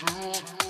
Two.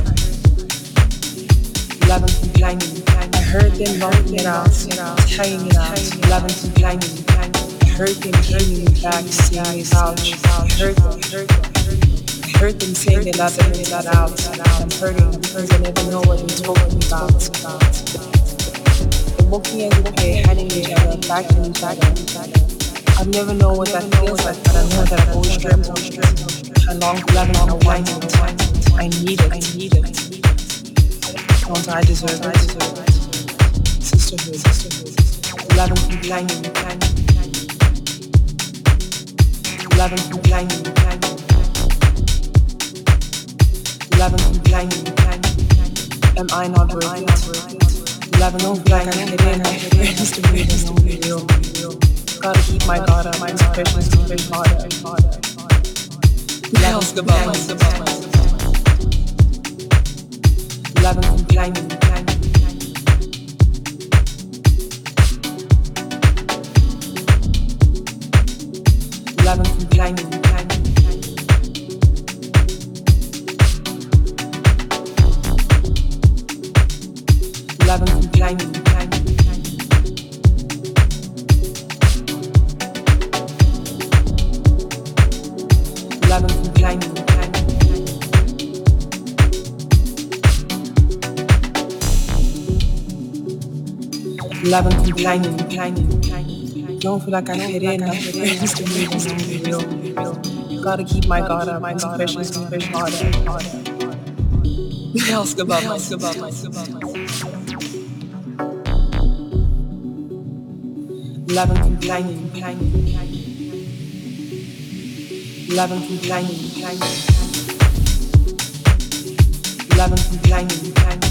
them. Eleven complaining, I heard them knocking it out, tying it out. eleven complaining, I heard them bringing me back, saying it out. I heard them. I heard them saying they love it inside out. I'm hurting because I never know what they're talking about. They're walking every day, handing each other, backing each other. I've never known what that feels like, but I know that I've always dreamt of it. I long love and I want it. I need it. I need it. Don't I deserve it? Sisterhood, sisterhood. eleven complaining, eleven complaining, eleven complaining, Am I not worth it? eleven Don't feel like I complaining, fit in. I have friends to meet and only real. Gotta keep my guard up. My precious to push harder. Who else about myself? eleven complaining, eleven complaining, eleven Eleven complaining, complaining, Don't feel like I fit in. And. Gotta keep my guard up. My to push harder. Who else about myself? eleven complaining, complaining, eleven complaining, complaining, complaining, complaining, eleven complaining, complaining, eleven complaining, complaining, complaining,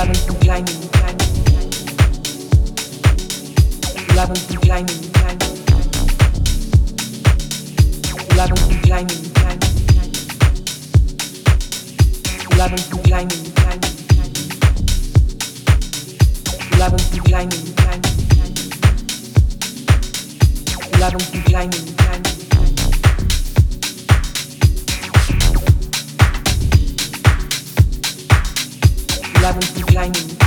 Ladung kleinen, kleinen. Complaining, eleven complaining,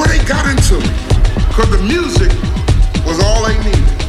what they got into because the music was all they needed.